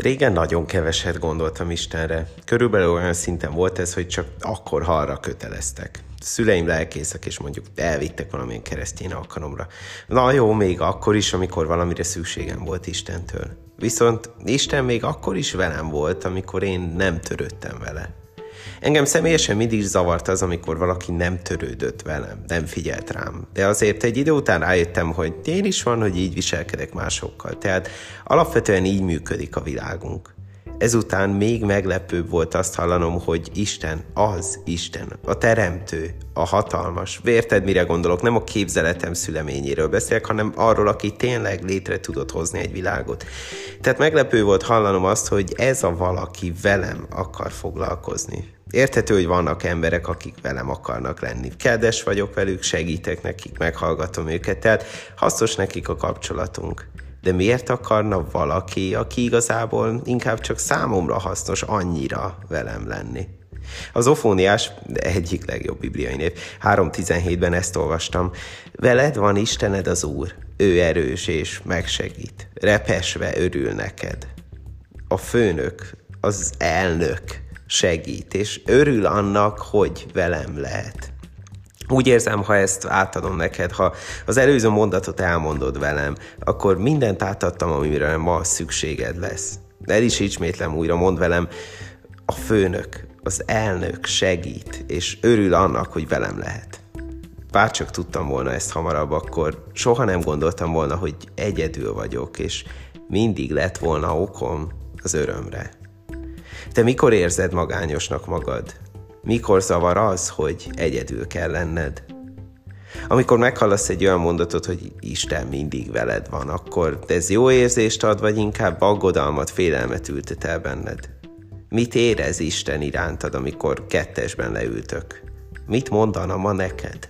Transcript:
Régen nagyon keveset gondoltam Istenre. Körülbelül olyan szinten volt ez, hogy csak akkor halra köteleztek. Szüleim lelkészek, és mondjuk elvittek valamilyen keresztény alkalomra. Na jó, még akkor is, amikor valamire szükségem volt Istentől. Viszont Isten még akkor is velem volt, amikor én nem törődtem vele. Engem személyesen mindig zavart az, amikor valaki nem törődött velem, nem figyelt rám. De azért egy idő után rájöttem, hogy én is van, hogy így viselkedek másokkal. Tehát alapvetően így működik a világunk. Ezután még meglepőbb volt azt hallanom, hogy Isten az Isten, a teremtő, a hatalmas. Vérted, mire gondolok? Nem a képzeletem szüleményéről beszélek, hanem arról, aki tényleg létre tudott hozni egy világot. Tehát meglepő volt hallanom azt, hogy ez a valaki velem akar foglalkozni. Érthető, hogy vannak emberek, akik velem akarnak lenni. Kedves vagyok velük, segítek nekik, meghallgatom őket, tehát hasznos nekik a kapcsolatunk. De miért akarna valaki, aki igazából inkább csak számomra hasznos annyira velem lenni? Az Ofóniás egyik legjobb bibliai név. 3.17-ben ezt olvastam. Veled van Istened az Úr, ő erős és megsegít. Repesve örül neked. A főnök, az elnök segít, és örül annak, hogy velem lehet. Úgy érzem, ha ezt átadom neked, ha az előző mondatot elmondod velem, akkor mindent átadtam, amire ma szükséged lesz. El is ismétlem újra, mond velem, a főnök, az elnök segít, és örül annak, hogy velem lehet. Bár csak tudtam volna ezt hamarabb, akkor soha nem gondoltam volna, hogy egyedül vagyok, és mindig lett volna okom az örömre. Te mikor érzed magányosnak magad? Mikor zavar az, hogy egyedül kell lenned? Amikor meghallasz egy olyan mondatot, hogy Isten mindig veled van, akkor ez jó érzést ad, vagy inkább aggodalmat, félelmet ültet el benned? Mit érez Isten irántad, amikor kettesben leültök? Mit mondana ma neked?